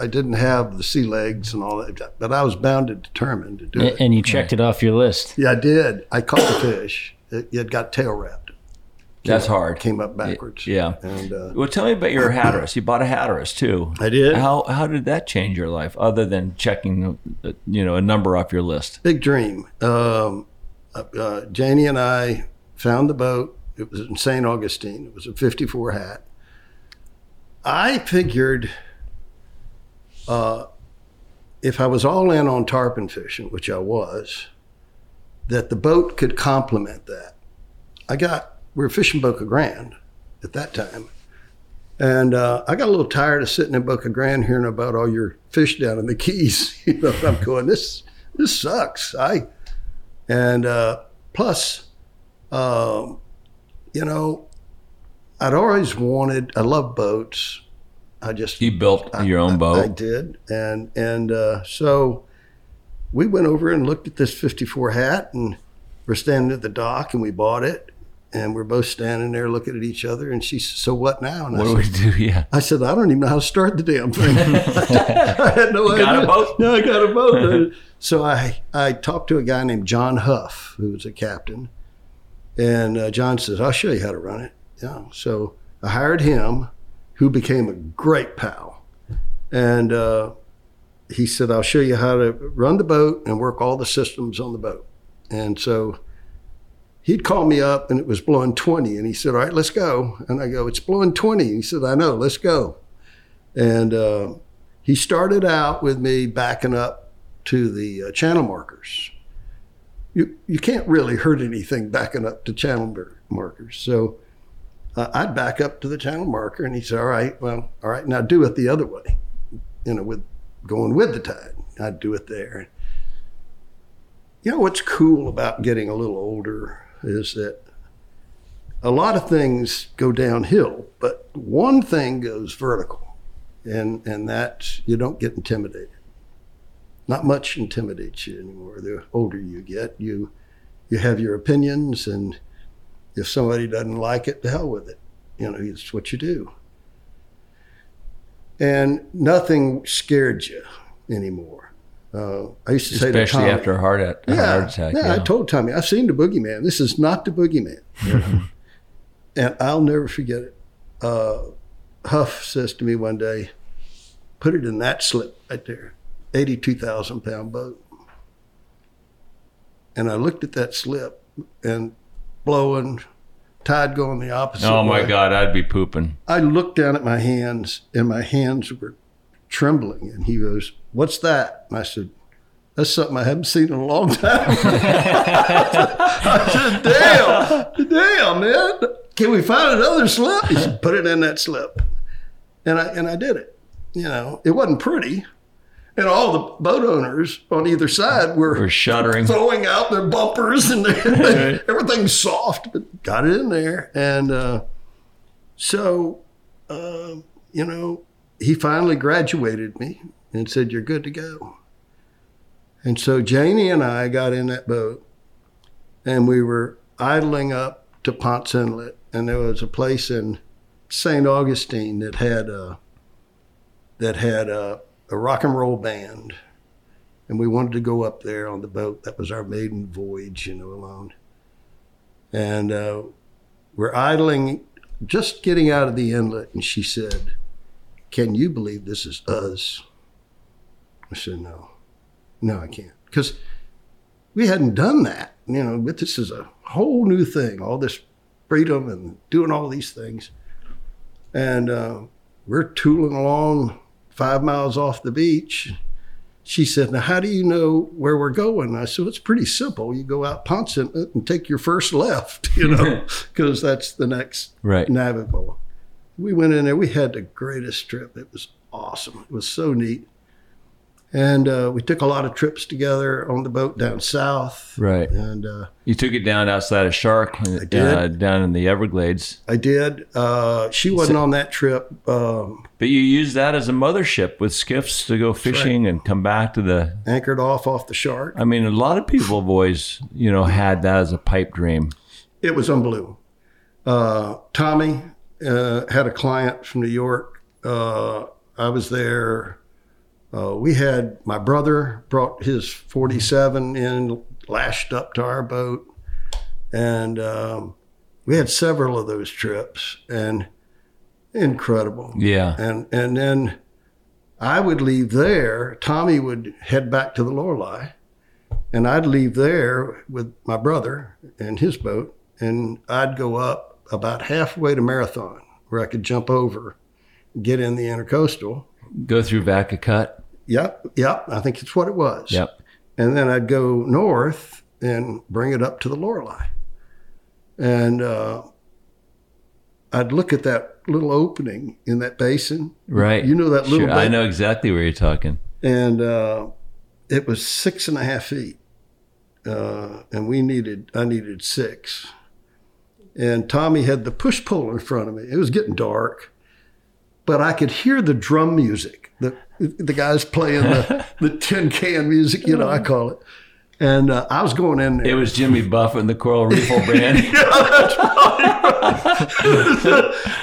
S8: I didn't have the sea legs and all that, but I was bound and determined to do
S9: A-
S8: it.
S9: And you checked it off your list.
S8: Yeah, I did. I caught the fish. It, it got tail wrapped.
S1: That's hard.
S8: Came up backwards.
S1: Yeah.
S8: And uh,
S1: Well, tell me about your Hatteras. You bought a Hatteras too.
S8: I did.
S1: How how did that change your life, other than checking, uh, you know, a number off your list?
S8: big dream. Um, uh, uh, Janie and I found the boat. It was in St. Augustine. It was a 54 hat. I figured uh, if I was all in on tarpon fishing, which I was, that the boat could complement that. I got, we were fishing Boca Grande at that time. And uh, I got a little tired of sitting in Boca Grande hearing about all your fish down in the Keys. you know, I'm going, this this sucks. I and uh, plus, um, you know, I'd always wanted. I love boats. I just
S1: You built your own boat.
S8: I did, and and uh, so we went over and looked at this '54 hat, and we're standing at the dock, and we bought it, and we're both standing there looking at each other, and she said, "So what now?" And I
S1: what do
S8: said,
S1: we do? Yeah.
S8: I said, I don't even know how to start the damn thing. I had no idea.
S1: got a boat?
S8: No, I got a boat. so I, I talked to a guy named John Huff, who was a captain. And uh, John says, I'll show you how to run it. Yeah. So I hired him, who became a great pal. And uh, he said, I'll show you how to run the boat and work all the systems on the boat. And so he'd call me up and it was blowing 20 and he said all right let's go and i go it's blowing 20 he said i know let's go and uh, he started out with me backing up to the uh, channel markers. You, you can't really hurt anything backing up to channel mar- markers. So uh, i'd back up to the channel marker and he said all right well all right now do it the other way you know with going with the tide. I'd do it there. You know what's cool about getting a little older is that a lot of things go downhill, but one thing goes vertical, and and that you don't get intimidated. Not much intimidates you anymore. The older you get, you you have your opinions, and if somebody doesn't like it, the hell with it. You know, it's what you do. And nothing scared you anymore. Uh, I used to say to
S1: Especially
S8: Tommy,
S1: after a heart, at-
S8: yeah,
S1: heart attack.
S8: Yeah, I told Tommy, I've seen the boogeyman. This is not the boogeyman. and I'll never forget it. Uh, Huff says to me one day, put it in that slip right there, 82,000 pound boat. And I looked at that slip and blowing, tide going the opposite
S1: oh my
S8: way.
S1: God, I'd be pooping.
S8: I looked down at my hands and my hands were trembling. And he goes, What's that? And I said, That's something I haven't seen in a long time. I said, Damn, damn, man. Can we find another slip? He said, Put it in that slip. And I, and I did it. You know, it wasn't pretty. And all the boat owners on either side were
S1: We're shuddering.
S8: throwing out their bumpers and their, everything's soft, but got it in there. And uh, so, uh, you know, he finally graduated me and said, You're good to go. And so Janie and I got in that boat and we were idling up to Ponce Inlet. And there was a place in St. Augustine that had a, that had a, a rock and roll band and we wanted to go up there on the boat. That was our maiden voyage, you know, alone. And uh, we're idling, just getting out of the inlet, and she said, "Can you believe this is us?" I said, "No, no, I can't," because we hadn't done that, you know. But this is a whole new thing, all this freedom and doing all these things, and uh, we're tooling along five miles off the beach she said, Now, how do you know where we're going? I said, It's pretty simple. You go out Ponce Inlet and take your first left, you know, because that's the next
S1: Right.
S8: navigable. We went in there. We had the greatest trip. It was awesome. It was so neat. And uh, we took a lot of trips together on the boat down south.
S1: Right.
S8: And uh,
S1: You took it down outside of Shark, uh,
S8: did.
S1: down in the Everglades.
S8: I did. Uh, she wasn't on that trip. Um,
S1: But you used that as a mothership with skiffs to go fishing and come back to the.
S8: anchored off off the shark.
S1: I mean, a lot of people have always, you know, had that as a pipe dream.
S8: It was unbelievable. Uh, Tommy uh, had a client from New York uh, I was there. Uh, we had my brother brought his 47 in, lashed up to our boat, and um, we had several of those trips, and incredible.
S1: Yeah.
S8: And and then I would leave there. Tommy would head back to the Lorelei, and I'd leave there with my brother and his boat, and I'd go up about halfway to Marathon, where I could jump over, get in the intercoastal.
S1: Go through Vaca Cut.
S8: Yep, yep. I think it's what it was.
S1: Yep.
S8: And then I'd go north and bring it up to the Lorelei, and uh, I'd look at that little opening in that basin.
S1: Right.
S8: You know that little.
S1: Sure, I know exactly where you're talking.
S8: and uh, it was six and a half feet, uh, and we needed I needed six, and Tommy had the push pole in front of me. It was getting dark, but I could hear the drum music. The the guys playing the the tin can music, you know, I call it. And uh, I was going in there.
S1: It was Jimmy Buffett and the Coral Reefer Band.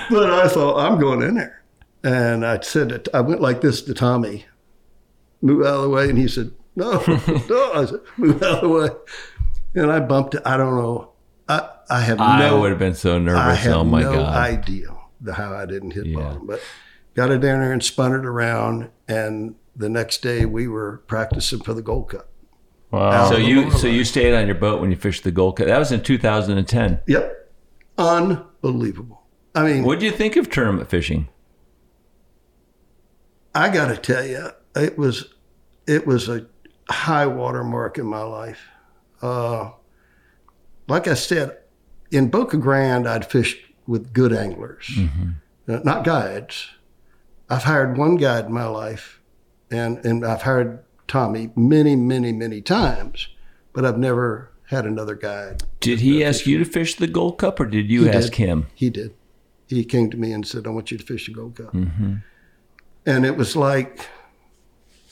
S8: but I thought I'm going in there, and I said it. I went like this to Tommy, move out of the way, and he said, "No, no." I said, "Move out of the way," and I bumped it. I don't know. I I have
S1: I
S8: no.
S1: would have been so nervous.
S8: I
S1: nervous.
S8: have
S1: Oh my
S8: no
S1: god.
S8: idea the how I didn't hit
S1: Yeah.
S8: bottom, but got it down there and spun it around, and the next day we were practicing for the Gold Cup.
S9: Wow.
S1: so you so you stayed on your boat when you fished the Gold Cup. That was in 2010.
S8: Yep, unbelievable. I mean,
S1: What do you think of tournament fishing?
S8: I got to tell you, it was it was a high water mark in my life. Uh, like I said, in Boca Grande, I'd fished with good anglers, Uh, not guides. I've hired one guide in my life, and and I've hired Tommy many, many, many times, but I've never had another guide.
S1: Did he ask you to fish the Gold Cup, or did you
S8: He
S1: ask
S8: did.
S1: him?
S8: He did. He came to me and said, "I want you to fish the Gold Cup," mm-hmm. and it was like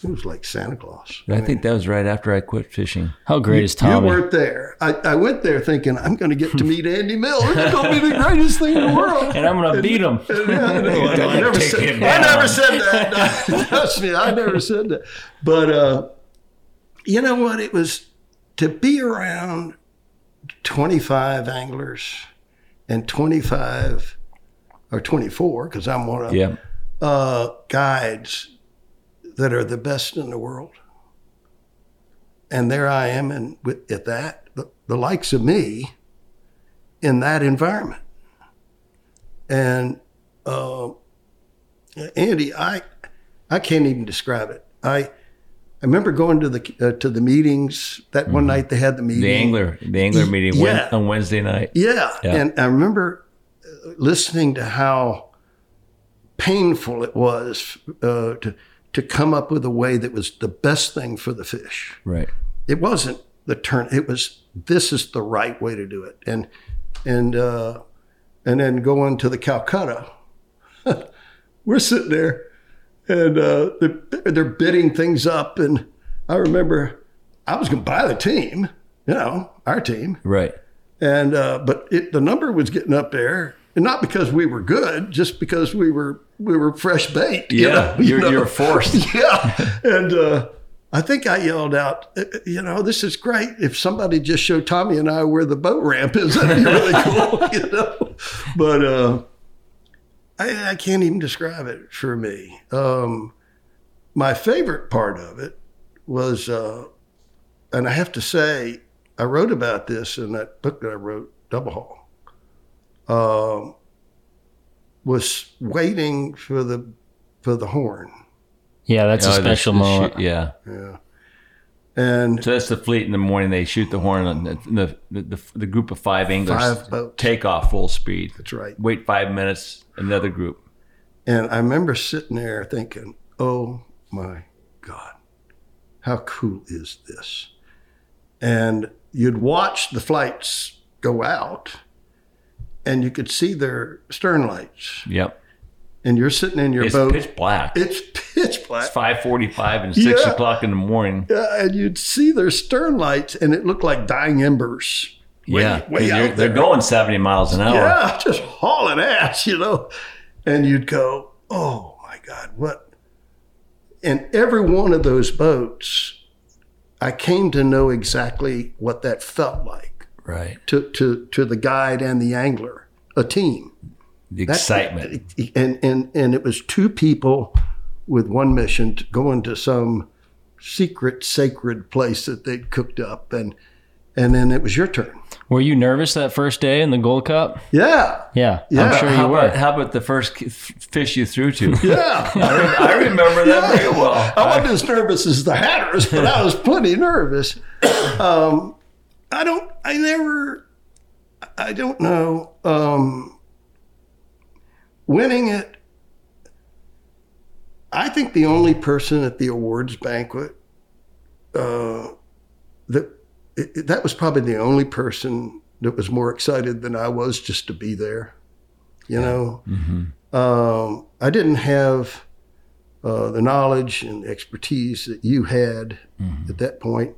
S8: it was like Santa Claus.
S1: I think that was right after I quit fishing.
S9: How great is Tommy?
S8: You
S9: Tommy?
S8: weren't there. I, I went there thinking I'm going to get to meet Andy Mills. It's going to be the greatest thing in the world.
S9: and I'm gonna beat him.
S8: Yeah, I, know. I, I never said, I never said that. Trust me, I never said that. But uh, you know what? It was to be around 25 anglers and 25 or 24, because I'm one of
S1: Yeah.
S8: uh, guides that are the best in the world. And there I am, and with, at that, the, the likes of me in that environment. And uh, Andy, I I can't even describe it. I I remember going to the uh, to the meetings that one night they had the meeting.
S1: The angler, the angler meeting
S8: Yeah.
S1: on Wednesday night.
S8: Yeah.
S1: Yeah.
S8: And I remember uh, listening to how painful it was uh, to, to come up with a way that was the best thing for the fish.
S1: Right.
S8: It wasn't the turn, it was this is the right way to do it. And, and, uh, and then going to the Calcutta, we're sitting there and uh, they're, they're bidding things up. And I remember I was going to buy the team, you know, our team
S1: Right.
S8: and uh, but it, the number was getting up there, and not because we were good, just because we were we were fresh bait. you
S1: Yeah.
S8: know, you
S1: you're,
S8: know?
S1: you're forced.
S8: yeah, and uh, I think I yelled out, "Uh, you know, this is great. If somebody just showed Tommy and I where the boat ramp is, that'd be really cool, you know. But uh, I, I can't even describe it for me. Um, my favorite part of it was, uh, and I have to say, I wrote about this in that book that I wrote, Double Haul. Um, was waiting for the for the horn.
S9: Yeah, that's
S1: Oh,
S9: a special
S1: the
S9: moment.
S1: shoot- yeah.
S8: Yeah. And
S1: So that's the fleet in the morning. They shoot the horn, and the the, the, the group of five anglers
S8: Five boats.
S1: take off full speed.
S8: that's right.
S1: Wait five minutes. Another group.
S8: And I remember sitting there thinking, oh my God, how cool is this? And you'd watch the flights go out and you could see their stern lights.
S1: Yep.
S8: And you're sitting in your
S1: It's
S8: boat.
S1: It's pitch black.
S8: it's pitch black.
S1: It's five forty-five and six
S8: Yeah.
S1: o'clock in the morning.
S8: Yeah, and you'd see their stern lights and it looked like dying embers. Way-
S1: yeah,
S8: way
S1: They're- they're going seventy miles an hour.
S8: Yeah, just hauling ass, you know. And you'd go, oh my God, what? And every one of those boats, I came to know exactly what that felt like
S1: Right.
S8: to, to, to the guide and the angler, a team.
S1: The
S8: That-
S1: excitement.
S8: and, and, and it was two people with one mission to go into some secret, sacred place that they'd cooked up. And, and then it was your turn.
S9: Were you nervous that first day in the Gold Cup?
S8: Yeah.
S9: Yeah,
S8: Yeah.
S9: I'm sure
S1: how,
S9: you
S1: about,
S9: were.
S1: how about the first fish you threw to?
S8: Yeah.
S1: I, re- I remember that very well.
S8: I wasn't as nervous as the Hatteras, but I was plenty nervous. Um, I don't. I never. I don't know. Um, winning it. I think the only person at the awards banquet uh, that it, that was probably the only person that was more excited than I was just to be there. You know, um, I didn't have uh, the knowledge and expertise that you had at that point.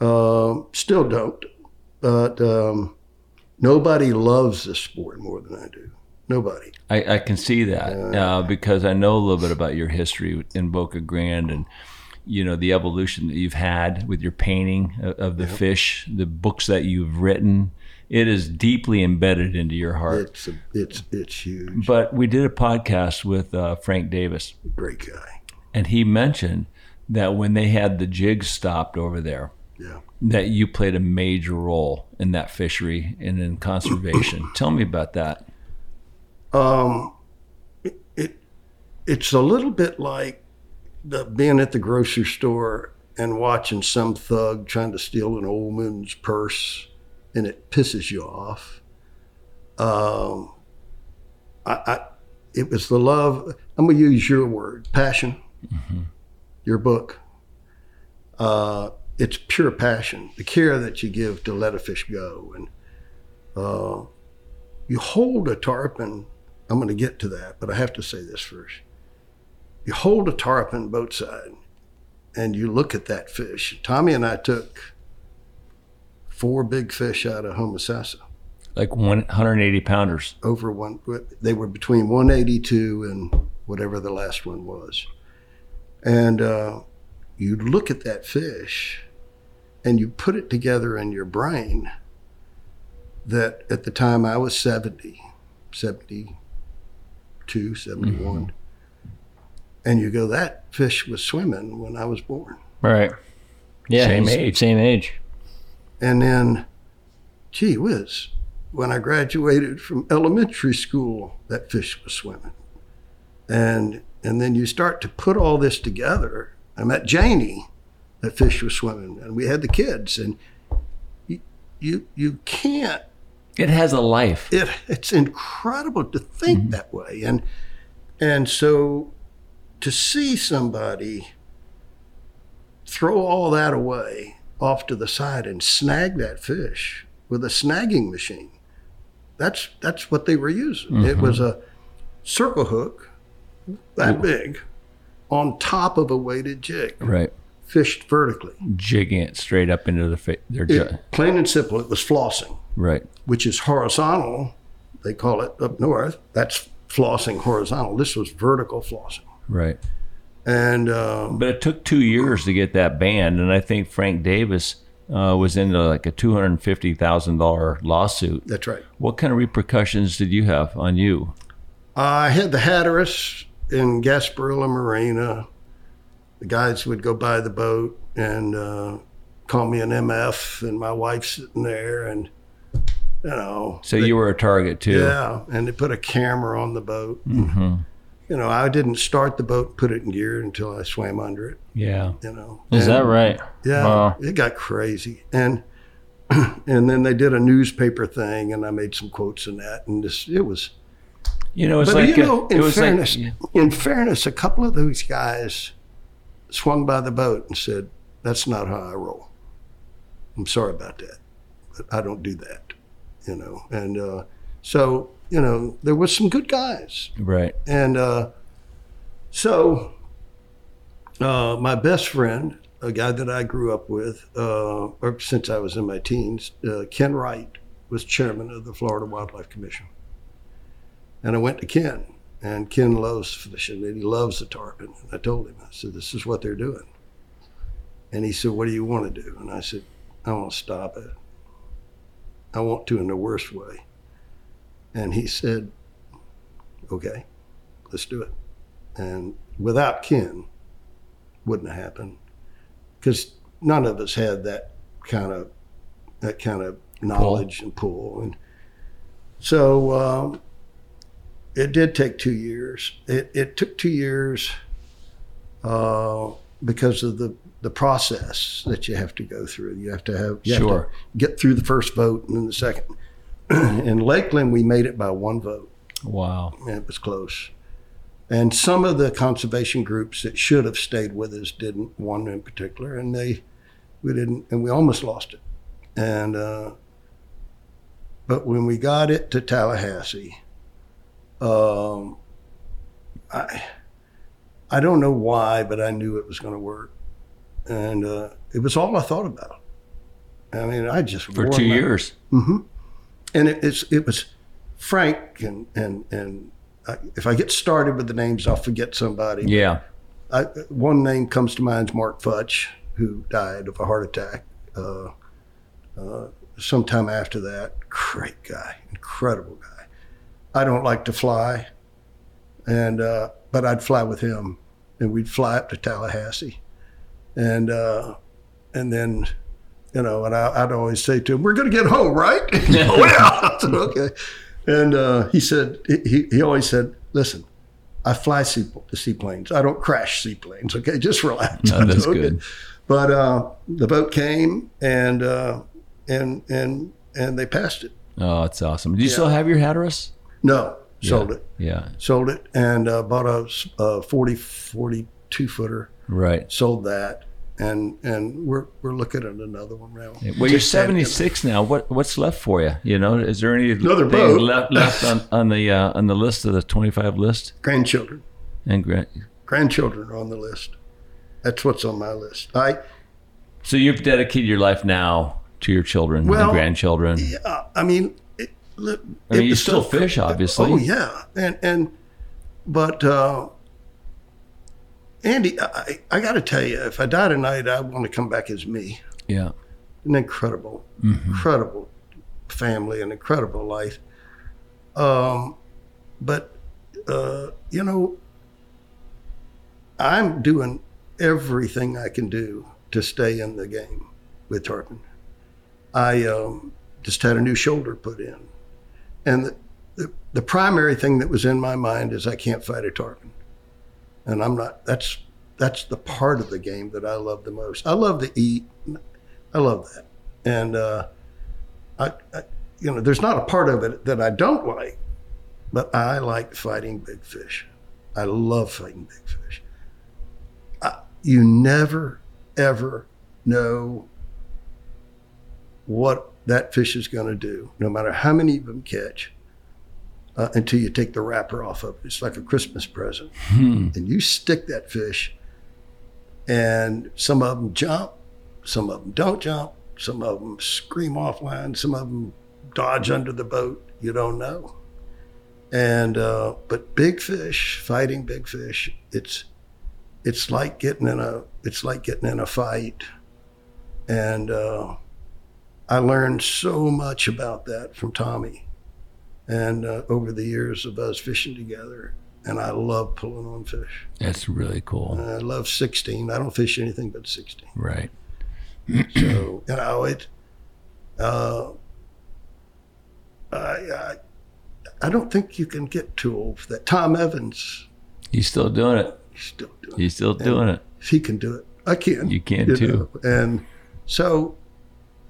S8: Um, still don't, but um, nobody loves this sport more than I do. Nobody.
S1: I, I can see that uh, because I know a little bit about your history in Boca Grande and you know the evolution that you've had with your painting of, of the fish, the books that you've written. It is deeply embedded into your heart.
S8: It's a, it's it's huge.
S1: But we did a podcast with uh, Frank Davis,
S8: Great guy.
S1: and he mentioned that when they had the jigs stopped over there,
S8: Yeah.
S1: that you played a major role in that fishery and in conservation. Tell me about that.
S8: Um, it, it it's a little bit like the, being at the grocery store and watching some thug trying to steal an old woman's purse, and it pisses you off. Um, I, I it was the love. I'm gonna use your word, passion. Your book. Uh, it's pure passion, the care that you give to let a fish go, and uh, you hold a tarpon. I'm going to get to that, but I have to say this first. You hold a tarpon boat side and you look at that fish. Tommy and I took four big fish out of Homosassa
S1: Like 180 pounders.
S8: over one, they were between 182 and whatever the last one was. And uh, you look at that fish and you put it together in your brain that at the time I was 70, 72, 71. Mm-hmm. And you go, that fish was swimming when I was born.
S9: Right. Yeah,
S1: Same age.
S9: Same age.
S8: And then, gee whiz, when I graduated from elementary school, that fish was swimming. And and then you start to put all this together. I met Janie, that fish was swimming, and we had the kids, and you you, you can't.
S1: It has a life.
S8: It it's incredible to think mm-hmm. that way, and and so to see somebody throw all that away off to the side and snag that fish with a snagging machine. That's that's what they were using. It mm-hmm. was a circle hook that big on top of a weighted jig,
S1: Right.
S8: Fished vertically.
S1: Jigging it straight up into the fa- their
S8: It,
S1: ju-
S8: plain and simple, it was flossing,
S1: Right.
S8: which is horizontal. They call it up north. That's flossing horizontal. This was vertical flossing.
S1: Right.
S8: And um,
S1: But it took two years to get that banned, and I think Frank Davis uh, was into like a two hundred fifty thousand dollar lawsuit.
S8: that's right.
S1: What kind of repercussions did you have on you?
S8: I had the Hatteras in Gasparilla Marina. The guys would go by the boat and uh, call me an MF, and my wife sitting there, and you know.
S1: So you were a target too.
S8: Yeah, and they put a camera on the boat.
S1: hmm
S8: You know, I didn't start the boat, put it in gear until I swam under it.
S1: Yeah.
S8: You know,
S9: Is
S8: And-
S9: that right?
S8: Yeah,
S9: Wow.
S8: it got crazy, and and then they did a newspaper thing, and I made some quotes in that, and this it was.
S1: You know, it's
S8: but
S1: like
S8: you
S1: a-
S8: know,
S1: it
S8: in
S1: was
S8: fairness,
S1: like
S8: in fairness, a couple of those guys swung by the boat and said, "That's not how I roll." I'm sorry about that, but I don't do that, you know. And uh, so, you know, there was some good guys,
S1: right.
S8: and uh, so uh, my best friend, a guy that I grew up with, uh, or since I was in my teens, uh, Ken Wright, was chairman of the Florida Wildlife Commission. And I went to Ken And Ken loves fishing and he loves the tarpon. And I told him, I said, this is what they're doing. And he said, what do you want to do? And I said, I want to stop it. I want to in the worst way. And he said, okay, let's do it. And without Ken, wouldn't have happened because none of us had that kind of that kind of knowledge and pull. And so um, it did take two years. It, it took two years uh, because of the, the process that you have to go through. You have to have you have
S1: Sure.
S8: to get through the first vote and then the second. In Lakeland, we made it by one vote.
S1: Wow.
S8: and it was close. And some of the conservation groups that should have stayed with us didn't. One in particular, and they we didn't, and we almost lost it. And uh, but when we got it to Tallahassee, um, I I don't know why, but I knew it was going to work, and uh, it was all I thought about. I mean, I just
S1: For two
S8: my-
S1: years.
S8: hmm And it, it's it was Frank and and and I, if I get started with the names, I'll forget somebody.
S1: Yeah.
S8: I, one name comes to mind is Mark Futch, who died of a heart attack uh, uh, sometime after that. Great guy, incredible guy. I don't like to fly, and uh, but I'd fly with him, and we'd fly up to Tallahassee, and uh, and then, you know, and I, I'd always say to him, "We're going to get home, right?" oh yeah. Said, okay. And uh, he said he, he always said, "Listen, I fly sea, seaplanes. I don't crash seaplanes. Okay, just relax."
S1: No, that's
S8: Okay.
S1: good.
S8: But uh, the boat came and uh, and and and they passed it.
S1: Oh, it's awesome. Do you still have your Hatteras?
S8: No, sold
S1: Yeah.
S8: it,
S1: Yeah.
S8: sold it, and uh, bought a, a 40, 42 footer.
S1: Right.
S8: Sold that, and and we're we're looking at another one now.
S1: Well, you're
S8: Just had-
S1: 76 now. What what's left for you? You know, is there any
S8: Another boat.
S1: left left on, on the uh, on the list of the 25 list?
S8: grandchildren.
S1: And gra-
S8: Grandchildren are on the list. That's what's on my list. I
S1: so you've dedicated your life now to your children
S8: Well,
S1: and grandchildren.
S8: Yeah, I mean, look,
S1: I mean, you
S8: was
S1: still fish, obviously.
S8: Oh yeah, and and but uh, Andy, I, I got to tell you, if I die tonight, I want to come back as me.
S1: Yeah.
S8: An incredible,
S1: Mm-hmm.
S8: incredible family, an incredible life. Um, but uh, you know, I'm doing everything I can do to stay in the game with tarpon. I um, just had a new shoulder put in, and the, the the primary thing that was in my mind is I can't fight a tarpon, and I'm not. That's that's the part of the game that I love the most. I love to eat. I love that, and uh, I, I, you know, there's not a part of it that I don't like, but I like fighting big fish. I love fighting big fish. I, you never, ever know what that fish is going to do, no matter how many of them catch, uh, until you take the wrapper off of it. It's like a Christmas present. And you stick that fish, and some of them jump, some of them don't jump, some of them scream offline, some of them dodge under the boat. You don't know. And uh, but big fish, fighting big fish, it's it's like getting in a it's like getting in a fight. And uh, I learned so much about that from Tommy, and uh, over the years of us fishing together. And I love pulling on fish.
S1: That's really cool.
S8: I love 16. I don't fish anything but 16.
S1: Right.
S8: So you know it. Uh, I, I I don't think you can get too old for that. Tom Evans,
S1: He's still doing it.
S8: he's still doing. It.
S1: He's still doing it.
S8: If he can do it, I can.
S1: You can too.
S8: know. And so,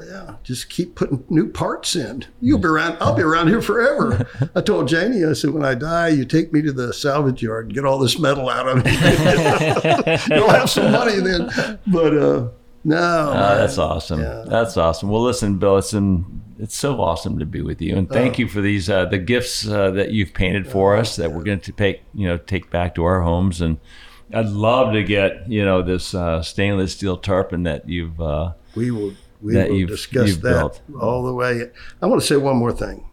S8: yeah, just keep putting new parts in. You'll be around. I'll be around here forever. I told Janie, I said, when I die, you take me to the salvage yard and get all this metal out of me. You'll have some money then. But uh, no,
S1: Oh, that's awesome.
S8: Yeah.
S1: That's awesome. Well, listen, Bill, it's been, it's so awesome to be with you, and thank
S8: Oh.
S1: you for these uh, the gifts uh, that you've painted for us that we're going to take you know take back to our homes, and I'd love to get you know this uh, stainless steel tarpon that you've. Uh,
S8: we will we
S1: that
S8: will discuss
S1: you've
S8: that
S1: built.
S8: all the way. I want to say one more thing.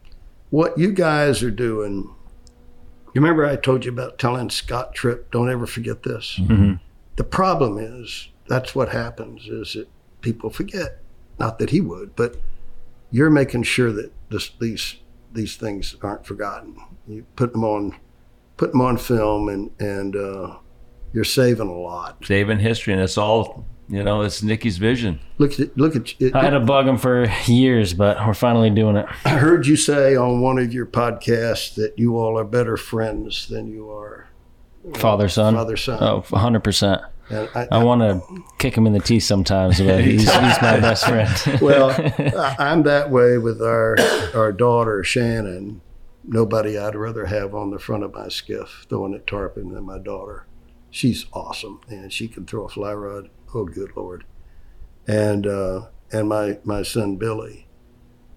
S8: What you guys are doing You remember I told you about telling Scott Tripp, don't ever forget this? The problem is that's what happens is that people forget. Not that he would, but you're making sure that this, these these things aren't forgotten. You put them on put them on film and and uh, you're saving a lot.
S1: Saving history, and it's all you know. It's Nikki's vision.
S8: Look at look at it,
S9: I had to bug him for years, but we're finally doing it.
S8: I heard you say on one of your podcasts that you all are better friends than you are uh,
S9: Father son.
S8: father son.
S9: Oh, 100%.
S8: And I,
S9: I want to kick him in the teeth sometimes, but he's, he's my best friend.
S8: well, I- I'm that way with our our daughter Shannon. Nobody I'd rather have on the front of my skiff throwing at tarpon than my daughter. She's awesome, and she can throw a fly rod. Oh, good lord! And uh, and my my son Billy,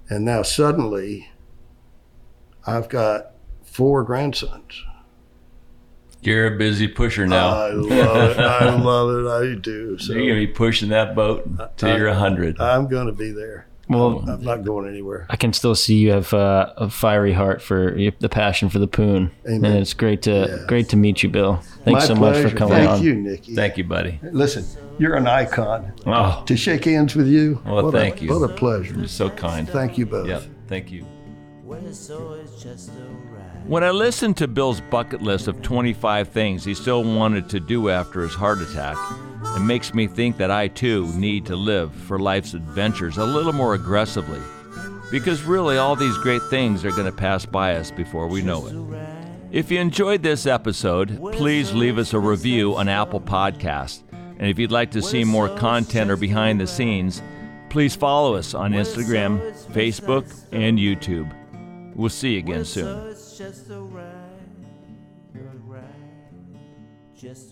S8: and now suddenly, I've got four grandsons.
S1: You're a busy pusher now.
S8: I love it. I love it. I do. So
S1: You're gonna be pushing that boat till you're a hundred.
S8: I'm going to be there.
S9: Well,
S8: I'm not going anywhere.
S9: I can still see you have uh, a fiery heart for the passion for the poon,
S8: Amen.
S9: and it's great to
S8: Yes.
S9: great to meet you, Bill. Thanks
S8: My
S9: so
S8: pleasure.
S9: much for coming
S8: Thank
S9: on.
S8: you, Nikki.
S1: Thank you, buddy.
S8: Listen, you're an icon.
S1: Oh,
S8: To shake hands with you,
S1: Well,
S8: what
S1: thank
S8: a,
S1: you.
S8: What a pleasure.
S1: you're so kind.
S8: Thank you both.
S1: Yeah, Thank you. When I listened to Bill's bucket list of 25 things he still wanted to do after his heart attack, it makes me think that I too need to live for life's adventures a little more aggressively. Because really, all these great things are going to pass by us before we know it. If you enjoyed this episode, please leave us a review on Apple Podcast. And if you'd like to see more content or behind the scenes, please follow us on Instagram, Facebook, and YouTube. We'll see you again soon.
S10: Just alright, alright, just